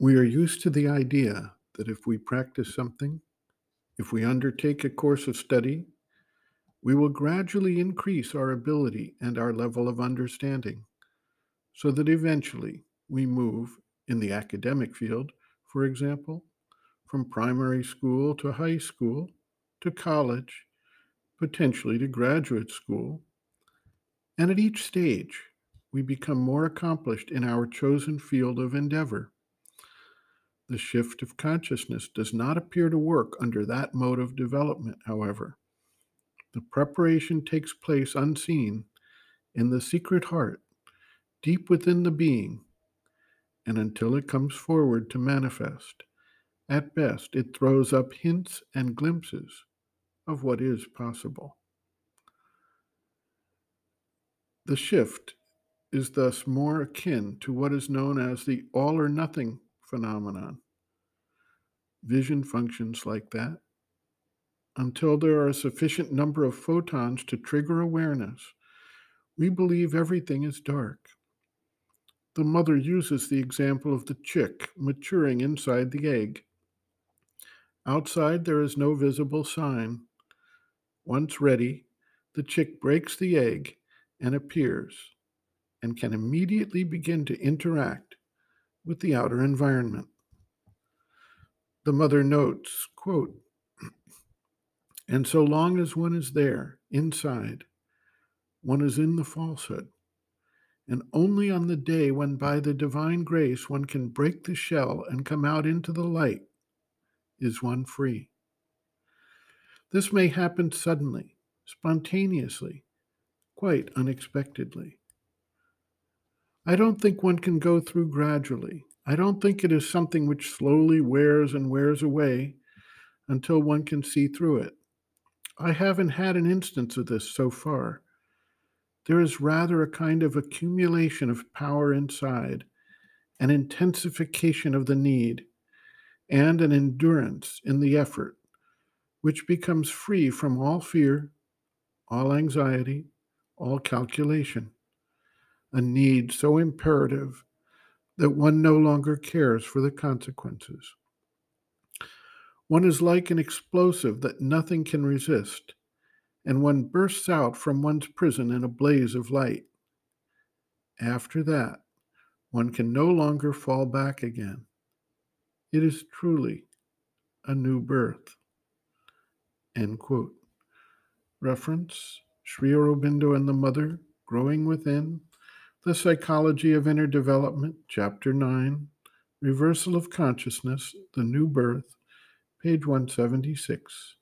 We are used to the idea that if we practice something, if we undertake a course of study, we will gradually increase our ability and our level of understanding so that eventually we move in the academic field, for example, from primary school to high school to college, potentially to graduate school. And at each stage, we become more accomplished in our chosen field of endeavor. The shift of consciousness does not appear to work under that mode of development, however. The preparation takes place unseen in the secret heart, deep within the being, and until it comes forward to manifest, at best it throws up hints and glimpses of what is possible. The shift is thus more akin to what is known as the all or nothing phenomenon. Vision functions like that. Until there are a sufficient number of photons to trigger awareness, we believe everything is dark. The mother uses the example of the chick maturing inside the egg. Outside, there is no visible sign. Once ready, the chick breaks the egg and appears and can immediately begin to interact with the outer environment. The mother notes, quote, and so long as one is there, inside, one is in the falsehood. And only on the day when, by the divine grace, one can break the shell and come out into the light, is one free. This may happen suddenly, spontaneously, quite unexpectedly. I don't think one can go through gradually. I don't think it is something which slowly wears and wears away until one can see through it. I haven't had an instance of this so far. There is rather a kind of accumulation of power inside, an intensification of the need, and an endurance in the effort, which becomes free from all fear, all anxiety, all calculation a need so imperative that one no longer cares for the consequences. One is like an explosive that nothing can resist, and one bursts out from one's prison in a blaze of light. After that, one can no longer fall back again. It is truly a new birth. End quote. Reference Sri Aurobindo and the Mother, Growing Within, the Psychology of Inner Development, Chapter 9, Reversal of Consciousness, The New Birth, page 176.